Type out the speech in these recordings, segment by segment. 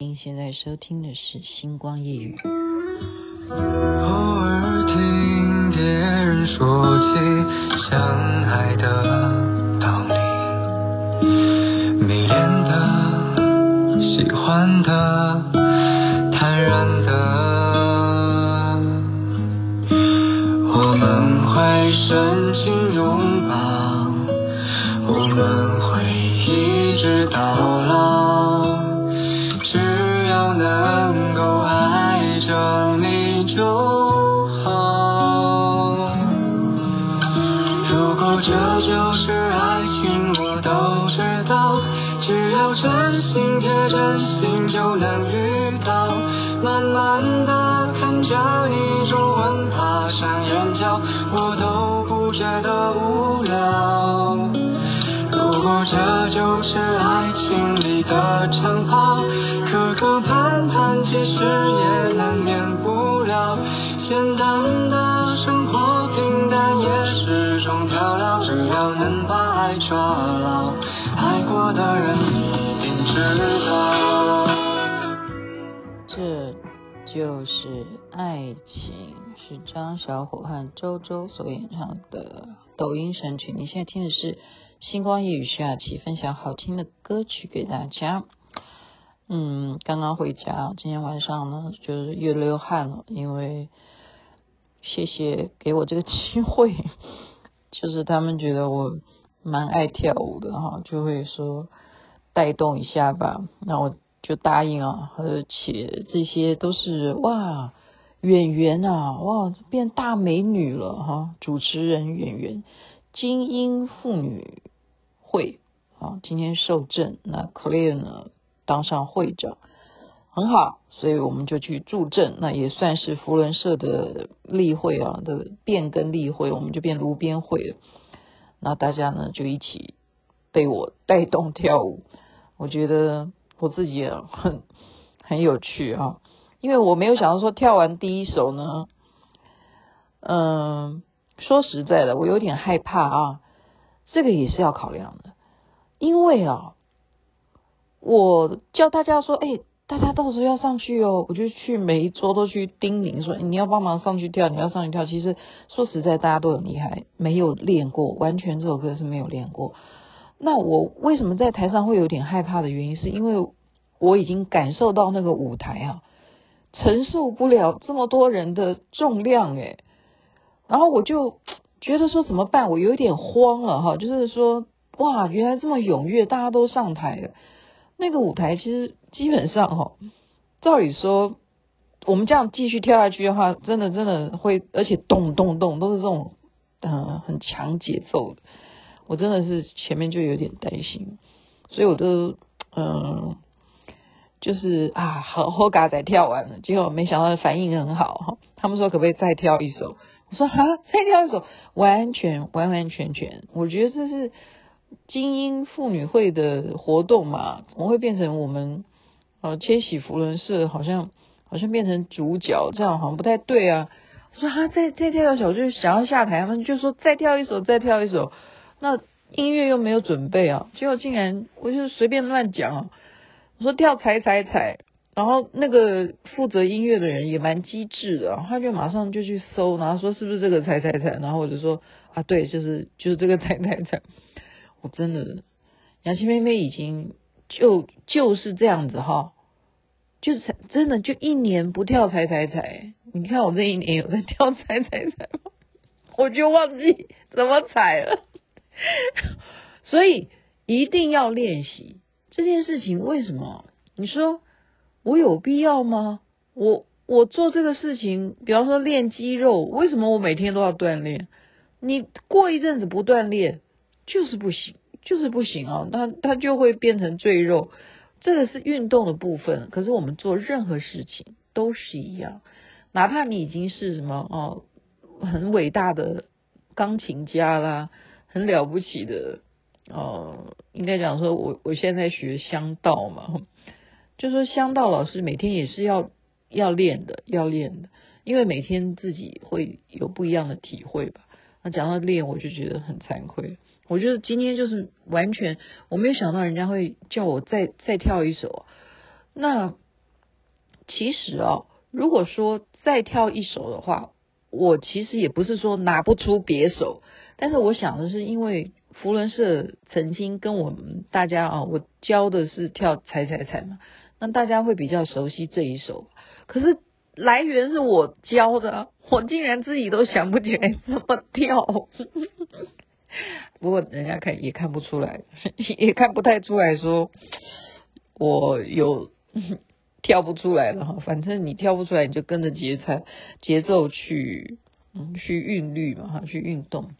您现在收听的是《星光夜语》。偶尔听别人说起相爱的道理，迷恋的、喜欢的、坦然的，我们会深情拥抱，我们会一直到老。就好。如果这就是爱情，我都知道。只要真心贴真心，就能遇到。慢慢的看着你皱纹爬上眼角，我都不觉得无聊。如果这就是爱情里的长跑，磕磕绊绊，其实也难免。简单的生活，平淡也是种调料。只要能把爱抓牢，爱过的人一定知道。这就是爱情，是张小火和周周所演唱的抖音神曲。你现在听的是星光夜雨徐雅琪分享好听的歌曲给大家。嗯，刚刚回家，今天晚上呢，就是又流汗了，因为。谢谢给我这个机会，就是他们觉得我蛮爱跳舞的哈，就会说带动一下吧，那我就答应啊，而且这些都是哇演员啊，哇变大美女了哈，主持人演员精英妇女会啊，今天受证，那 Clear 呢当上会长。很好，所以我们就去助阵，那也算是扶轮社的例会啊的变更例会，我们就变炉边会了。那大家呢就一起被我带动跳舞，我觉得我自己也很很有趣啊，因为我没有想到说跳完第一首呢，嗯，说实在的，我有点害怕啊，这个也是要考量的，因为啊，我叫大家说，哎。大家到时候要上去哦，我就去每一桌都去叮咛说，你要帮忙上去跳，你要上去跳。其实说实在，大家都很厉害，没有练过，完全这首歌是没有练过。那我为什么在台上会有点害怕的原因，是因为我已经感受到那个舞台啊，承受不了这么多人的重量诶。然后我就觉得说怎么办？我有点慌了哈，就是说哇，原来这么踊跃，大家都上台了。那个舞台其实基本上哈，照理说，我们这样继续跳下去的话，真的真的会，而且咚咚咚都是这种嗯、很强节奏的，我真的是前面就有点担心，所以我都嗯、就是啊好好嘎仔跳完了，结果没想到反应很好哈，他们说可不可以再跳一首？我说啊再跳一首，完全完完全全，我觉得这是。精英妇女会的活动嘛，怎么会变成我们呃千禧福伦社好像好像变成主角，这样好像不太对啊。我说啊，再再跳一首，就想要下台，他们就说再跳一首，再跳一首。那音乐又没有准备啊，结果竟然我就随便乱讲。我说跳踩踩踩，然后那个负责音乐的人也蛮机智的，他就马上就去搜，然后说是不是这个踩踩踩，然后我就说啊，对，就是就是这个踩踩踩。我真的，雅琪妹妹已经就就是这样子哈，就是真的就一年不跳踩踩踩。你看我这一年有在跳踩踩踩吗？我就忘记怎么踩了。所以一定要练习这件事情。为什么？你说我有必要吗？我我做这个事情，比方说练肌肉，为什么我每天都要锻炼？你过一阵子不锻炼。就是不行，就是不行啊！那它就会变成赘肉，这个是运动的部分。可是我们做任何事情都是一样，哪怕你已经是什么哦，很伟大的钢琴家啦，很了不起的哦，应该讲说我我现在学香道嘛，就说香道老师每天也是要要练的，要练的，因为每天自己会有不一样的体会吧。那讲到练，我就觉得很惭愧。我觉得今天就是完全，我没有想到人家会叫我再再跳一首。那其实哦，如果说再跳一首的话，我其实也不是说拿不出别首，但是我想的是，因为福伦社曾经跟我们大家啊，我教的是跳踩踩踩嘛，那大家会比较熟悉这一首。可是来源是我教的，我竟然自己都想不起来怎么跳。不过人家看也看不出来，也看不太出来说我有。跳不出来了哈，反正你跳不出来，你就跟着节拍节奏去，嗯，去韵律嘛哈，去运动。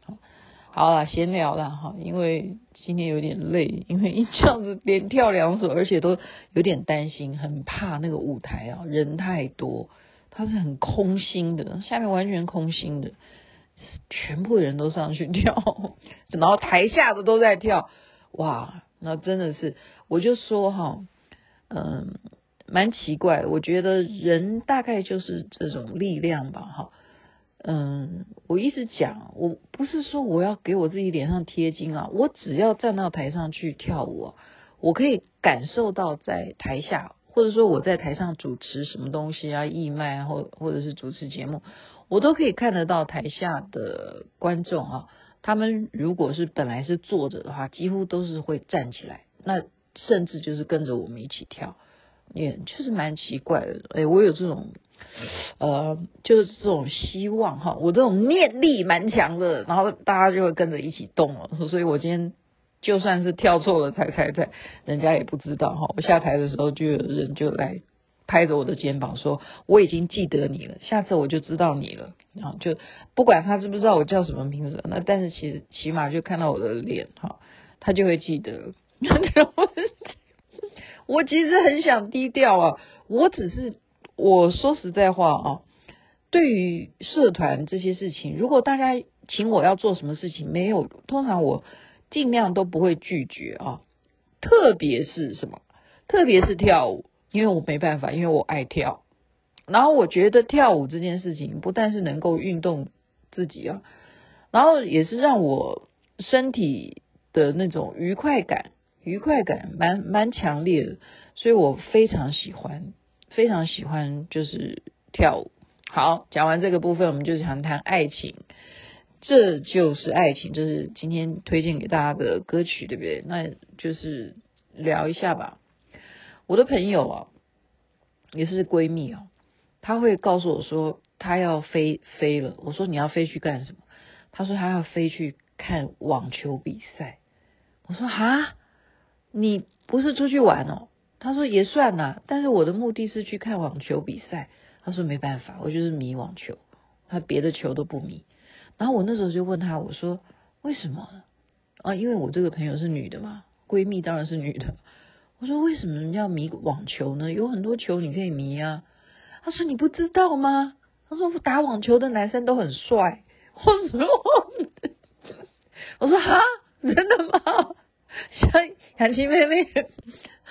好了，闲聊了哈，因为今天有点累，因为一这样子连跳两首，而且都有点担心，很怕那个舞台啊人太多，它是很空心的，下面完全空心的，全部人都上去跳，然后台下的都在跳，哇，那真的是，我就说哈，嗯。蛮奇怪，我觉得人大概就是这种力量吧，哈，嗯，我一直讲，我不是说我要给我自己脸上贴金啊，我只要站到台上去跳舞，我可以感受到在台下，或者说我在台上主持什么东西啊，义卖或或者是主持节目，我都可以看得到台下的观众啊，他们如果是本来是坐着的话，几乎都是会站起来，那甚至就是跟着我们一起跳。也确实蛮奇怪的，哎，我有这种，呃，就是这种希望哈，我这种念力蛮强的，然后大家就会跟着一起动了，所以我今天就算是跳错了踩踩踩，人家也不知道哈。我下台的时候就有人就来拍着我的肩膀说，我已经记得你了，下次我就知道你了，啊就不管他知不知道我叫什么名字，那但是其实起码就看到我的脸哈，他就会记得。我其实很想低调啊，我只是我说实在话啊，对于社团这些事情，如果大家请我要做什么事情，没有，通常我尽量都不会拒绝啊。特别是什么？特别是跳舞，因为我没办法，因为我爱跳。然后我觉得跳舞这件事情不但是能够运动自己啊，然后也是让我身体的那种愉快感。愉快感蛮蛮强烈的，所以我非常喜欢，非常喜欢就是跳舞。好，讲完这个部分，我们就想谈爱情。这就是爱情，就是今天推荐给大家的歌曲，对不对？那就是聊一下吧。我的朋友啊，也是闺蜜哦，她会告诉我说，她要飞飞了。我说你要飞去干什么？她说她要飞去看网球比赛。我说哈。你不是出去玩哦？她说也算呐，但是我的目的是去看网球比赛。她说没办法，我就是迷网球，她别的球都不迷。然后我那时候就问她，我说为什么？啊，因为我这个朋友是女的嘛，闺蜜当然是女的。我说为什么要迷网球呢？有很多球你可以迷啊。他说你不知道吗？他说打网球的男生都很帅。我说我说哈，真的吗？像雅琪妹妹，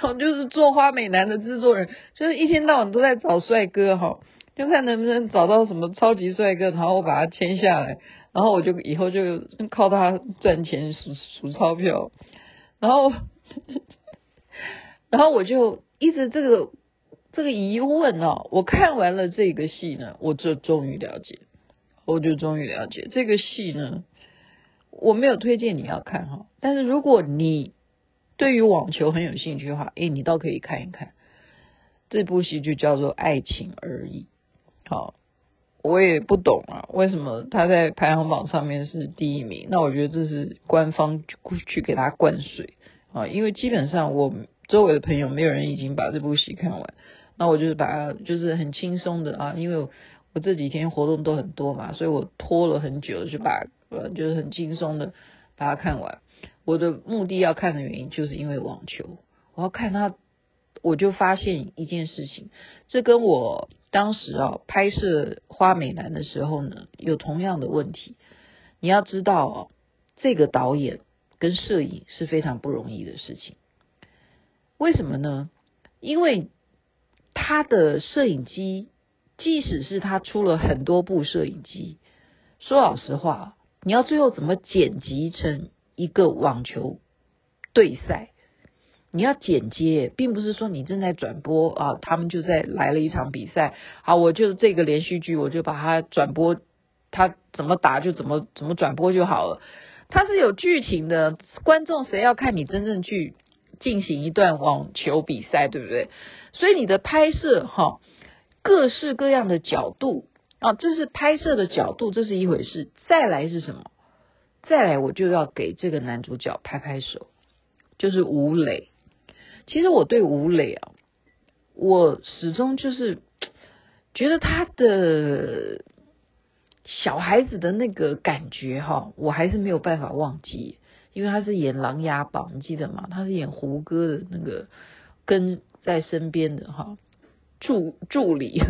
我就是做花美男的制作人，就是一天到晚都在找帅哥哈，就看能不能找到什么超级帅哥，然后我把他签下来，然后我就以后就靠他赚钱数数钞票，然后然后我就一直这个这个疑问哦，我看完了这个戏呢，我就终于了解，我就终于了解这个戏呢。我没有推荐你要看哈，但是如果你对于网球很有兴趣的话，诶，你倒可以看一看这部戏，就叫做《爱情而已》。好，我也不懂啊，为什么他在排行榜上面是第一名？那我觉得这是官方去给他灌水啊，因为基本上我周围的朋友没有人已经把这部戏看完，那我就是把它就是很轻松的啊，因为我我这几天活动都很多嘛，所以我拖了很久就把。呃，就是很轻松的把它看完。我的目的要看的原因，就是因为网球，我要看它，我就发现一件事情，这跟我当时啊拍摄花美男的时候呢，有同样的问题。你要知道哦，这个导演跟摄影是非常不容易的事情。为什么呢？因为他的摄影机，即使是他出了很多部摄影机，说老实话。你要最后怎么剪辑成一个网球对赛？你要剪接，并不是说你正在转播啊，他们就在来了一场比赛，好，我就这个连续剧，我就把它转播，他怎么打就怎么怎么转播就好了。它是有剧情的，观众谁要看你真正去进行一段网球比赛，对不对？所以你的拍摄哈，各式各样的角度啊，这是拍摄的角度，这是一回事。再来是什么？再来我就要给这个男主角拍拍手，就是吴磊。其实我对吴磊啊，我始终就是 觉得他的。小孩子的那个感觉哈，我还是没有办法忘记，因为他是演《琅琊榜》，你记得吗？他是演胡歌的那个跟在身边的哈助助理，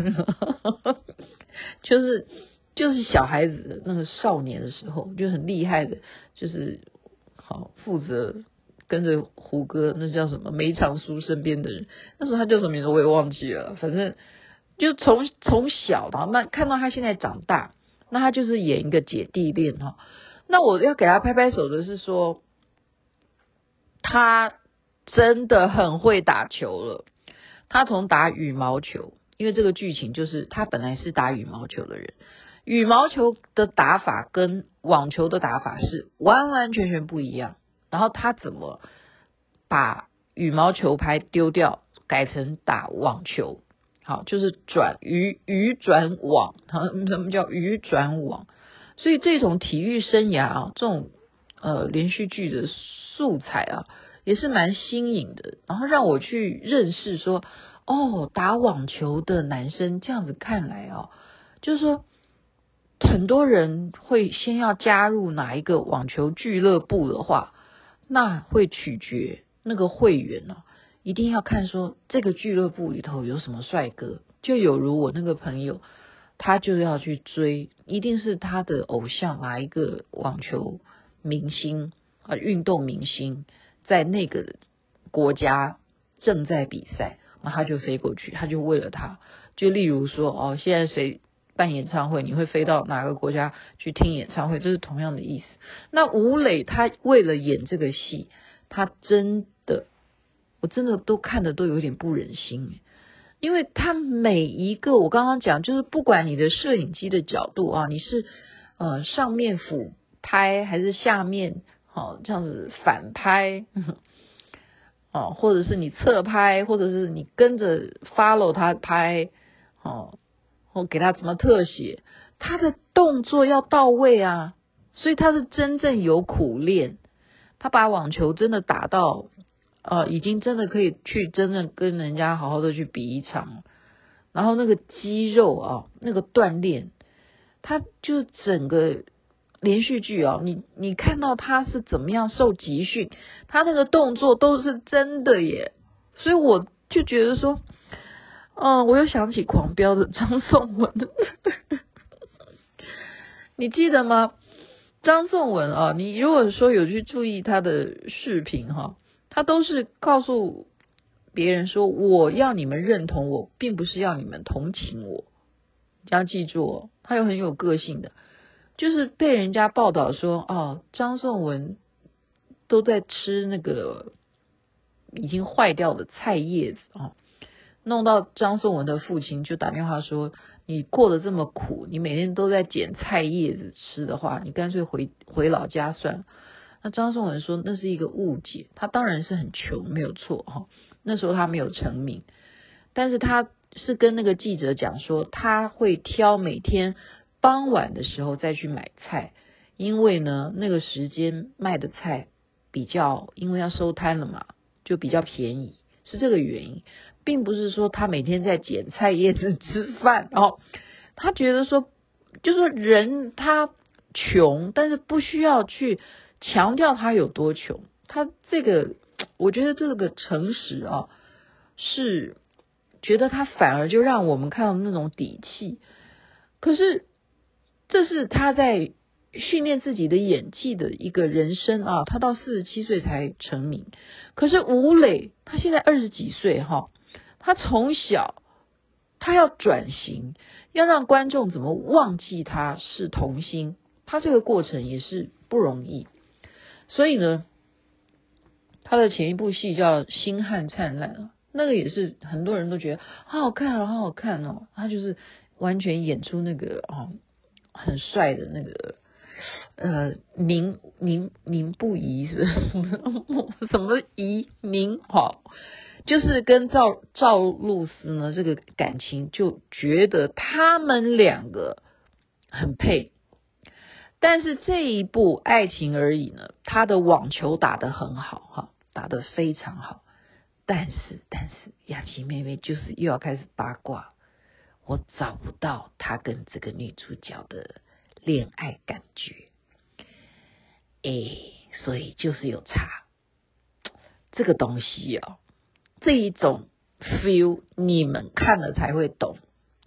就是就是小孩子那个少年的时候就很厉害的，就是好负责跟着胡歌，那叫什么梅长苏身边的人，那时候他叫什么名字我也忘记了，反正就从从小然后慢看到他现在长大。那他就是演一个姐弟恋哈，那我要给他拍拍手的是说，他真的很会打球了。他从打羽毛球，因为这个剧情就是他本来是打羽毛球的人，羽毛球的打法跟网球的打法是完完全全不一样。然后他怎么把羽毛球拍丢掉，改成打网球？好，就是转鱼鱼转网，好，什么叫鱼转网？所以这种体育生涯啊，这种呃连续剧的素材啊，也是蛮新颖的。然后让我去认识说，哦，打网球的男生这样子看来啊，就是说很多人会先要加入哪一个网球俱乐部的话，那会取决那个会员呢、啊。一定要看说这个俱乐部里头有什么帅哥，就有如我那个朋友，他就要去追，一定是他的偶像哪一个网球明星啊，运动明星在那个国家正在比赛，那他就飞过去，他就为了他，就例如说哦，现在谁办演唱会，你会飞到哪个国家去听演唱会，这是同样的意思。那吴磊他为了演这个戏，他真的。我真的都看的都有点不忍心，因为他每一个我刚刚讲，就是不管你的摄影机的角度啊，你是呃上面俯拍还是下面好这样子反拍，哦，或者是你侧拍，或者是你跟着 follow 他拍，哦，或给他什么特写，他的动作要到位啊，所以他是真正有苦练，他把网球真的打到。呃，已经真的可以去真正跟人家好好的去比一场，然后那个肌肉啊，那个锻炼，他就整个连续剧啊，你你看到他是怎么样受集训，他那个动作都是真的耶，所以我就觉得说，嗯、我又想起狂飙的张颂文，你记得吗？张颂文啊，你如果说有去注意他的视频哈。他都是告诉别人说：“我要你们认同我，并不是要你们同情我。”你要记住哦，他又很有个性的，就是被人家报道说：“哦，张颂文都在吃那个已经坏掉的菜叶子啊。”弄到张颂文的父亲就打电话说：“你过得这么苦，你每天都在捡菜叶子吃的话，你干脆回回老家算了。”张颂文说那是一个误解，他当然是很穷，没有错哈。那时候他没有成名，但是他是跟那个记者讲说，他会挑每天傍晚的时候再去买菜，因为呢那个时间卖的菜比较，因为要收摊了嘛，就比较便宜，是这个原因，并不是说他每天在捡菜叶子吃饭哦。他觉得说，就是说人他穷，但是不需要去。强调他有多穷，他这个，我觉得这个诚实啊，是觉得他反而就让我们看到那种底气。可是这是他在训练自己的演技的一个人生啊，他到四十七岁才成名。可是吴磊他现在二十几岁哈，他从小他要转型，要让观众怎么忘记他是童星，他这个过程也是不容易。所以呢，他的前一部戏叫《星汉灿烂》，那个也是很多人都觉得好好看哦，好好看哦。他就是完全演出那个哦，很帅的那个呃宁宁宁不疑是什么 什么疑宁好，就是跟赵赵露思呢这个感情就觉得他们两个很配。但是这一部爱情而已呢，他的网球打得很好哈，打得非常好。但是但是雅琪妹妹就是又要开始八卦，我找不到他跟这个女主角的恋爱感觉，哎，所以就是有差。这个东西哦，这一种 feel 你们看了才会懂，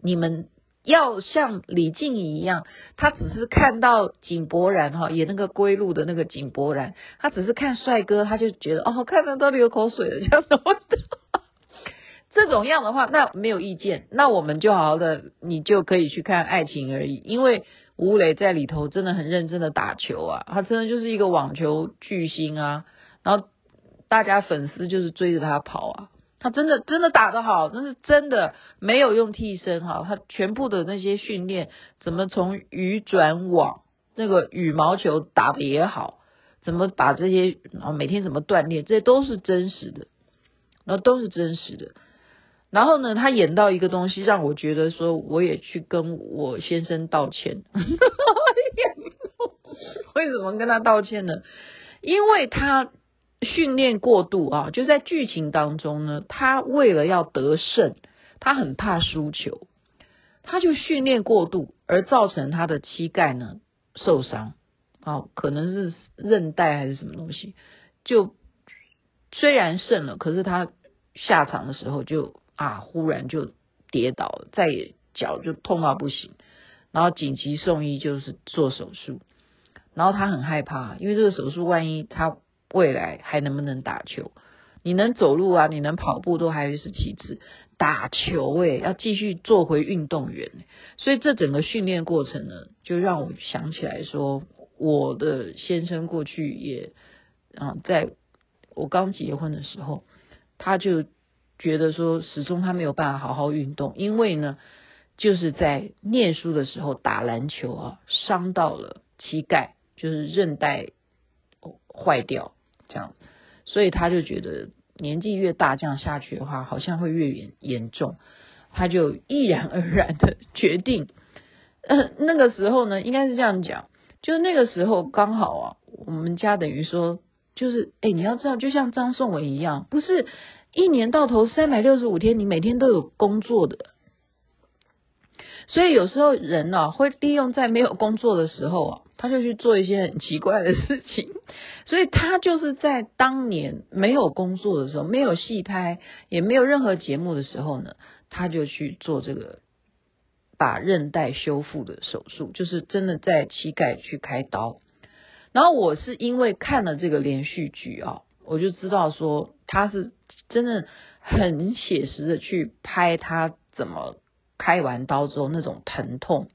你们。要像李静怡一样，他只是看到井柏然哈演那个归路的那个井柏然，他只是看帅哥，他就觉得哦，看着都流口水了这样子。这种样的话，那没有意见，那我们就好好的，你就可以去看爱情而已。因为吴磊在里头真的很认真的打球啊，他真的就是一个网球巨星啊，然后大家粉丝就是追着他跑啊。他真的真的打得好，那是真的没有用替身哈，他全部的那些训练，怎么从鱼转网，那个羽毛球打得也好，怎么把这些啊每天怎么锻炼，这都是真实的，然后都是真实的。然后呢，他演到一个东西，让我觉得说，我也去跟我先生道歉。为什么跟他道歉呢？因为他。训练过度啊，就在剧情当中呢，他为了要得胜，他很怕输球，他就训练过度，而造成他的膝盖呢受伤，啊，可能是韧带还是什么东西，就虽然胜了，可是他下场的时候就啊，忽然就跌倒了，再也脚就痛到不行，然后紧急送医就是做手术，然后他很害怕，因为这个手术万一他。未来还能不能打球？你能走路啊，你能跑步都还是其次。打球诶，要继续做回运动员。所以这整个训练过程呢，就让我想起来说，我的先生过去也啊，在我刚结婚的时候，他就觉得说，始终他没有办法好好运动，因为呢，就是在念书的时候打篮球啊，伤到了膝盖，就是韧带坏掉。这样，所以他就觉得年纪越大，这样下去的话，好像会越严严重。他就毅然而然的决定，呃，那个时候呢，应该是这样讲，就是那个时候刚好啊，我们家等于说，就是，哎，你要知道，就像张颂文一样，不是一年到头三百六十五天，你每天都有工作的。所以有时候人呢、啊，会利用在没有工作的时候啊。他就去做一些很奇怪的事情，所以他就是在当年没有工作的时候，没有戏拍，也没有任何节目的时候呢，他就去做这个把韧带修复的手术，就是真的在膝盖去开刀。然后我是因为看了这个连续剧啊，我就知道说他是真的很写实的去拍他怎么开完刀之后那种疼痛，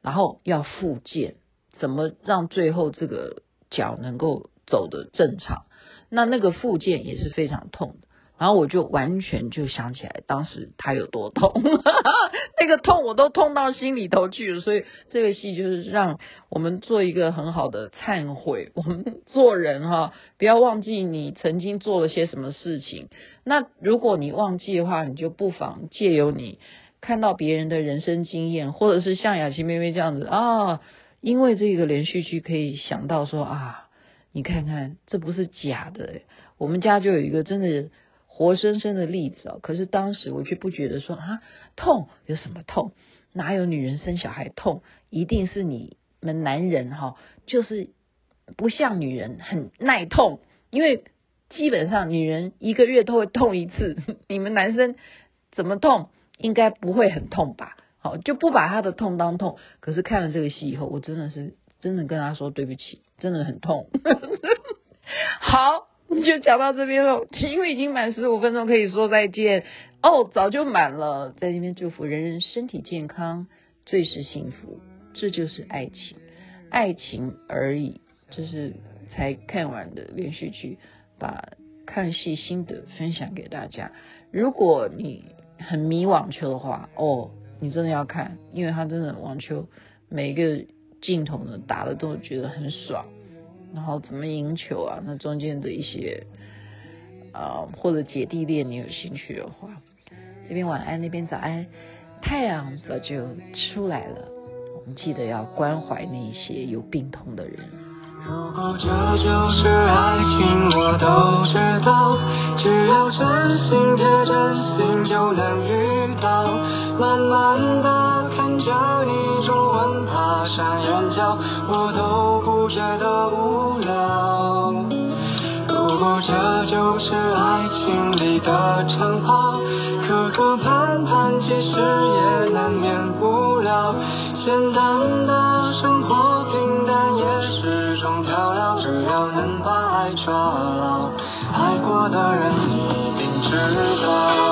然后要复健。怎么让最后这个脚能够走得正常？那那个附件也是非常痛的。然后我就完全就想起来，当时他有多痛，那个痛我都痛到心里头去了。所以这个戏就是让我们做一个很好的忏悔。我们做人哈，不要忘记你曾经做了些什么事情。那如果你忘记的话，你就不妨借由你看到别人的人生经验，或者是像雅琪妹妹这样子啊。因为这个连续剧可以想到说啊，你看看这不是假的，我们家就有一个真的活生生的例子哦。可是当时我却不觉得说啊，痛有什么痛？哪有女人生小孩痛？一定是你们男人哈，就是不像女人很耐痛，因为基本上女人一个月都会痛一次，你们男生怎么痛？应该不会很痛吧？好，就不把他的痛当痛。可是看了这个戏以后，我真的是真的跟他说对不起，真的很痛。好，就讲到这边了，因为已经满十五分钟，可以说再见。哦，早就满了，在这边祝福人人身体健康，最是幸福。这就是爱情，爱情而已。这是才看完的连续剧，把看戏心得分享给大家。如果你很迷网球的话，哦，你真的要看，因为他真的网球每个镜头呢打的都觉得很爽，然后怎么赢球啊，那中间的一些啊、或者姐弟恋，你有兴趣的话，这边晚安，那边早安，太阳早就出来了，我们记得要关怀那些有病痛的人。如果这就是爱情，我都知道。我都不觉得无聊如果这就是爱情里的长跑磕磕绊绊其实也难免不了简单的生活平淡也是种调料只要能把爱抓牢爱过的人一定知道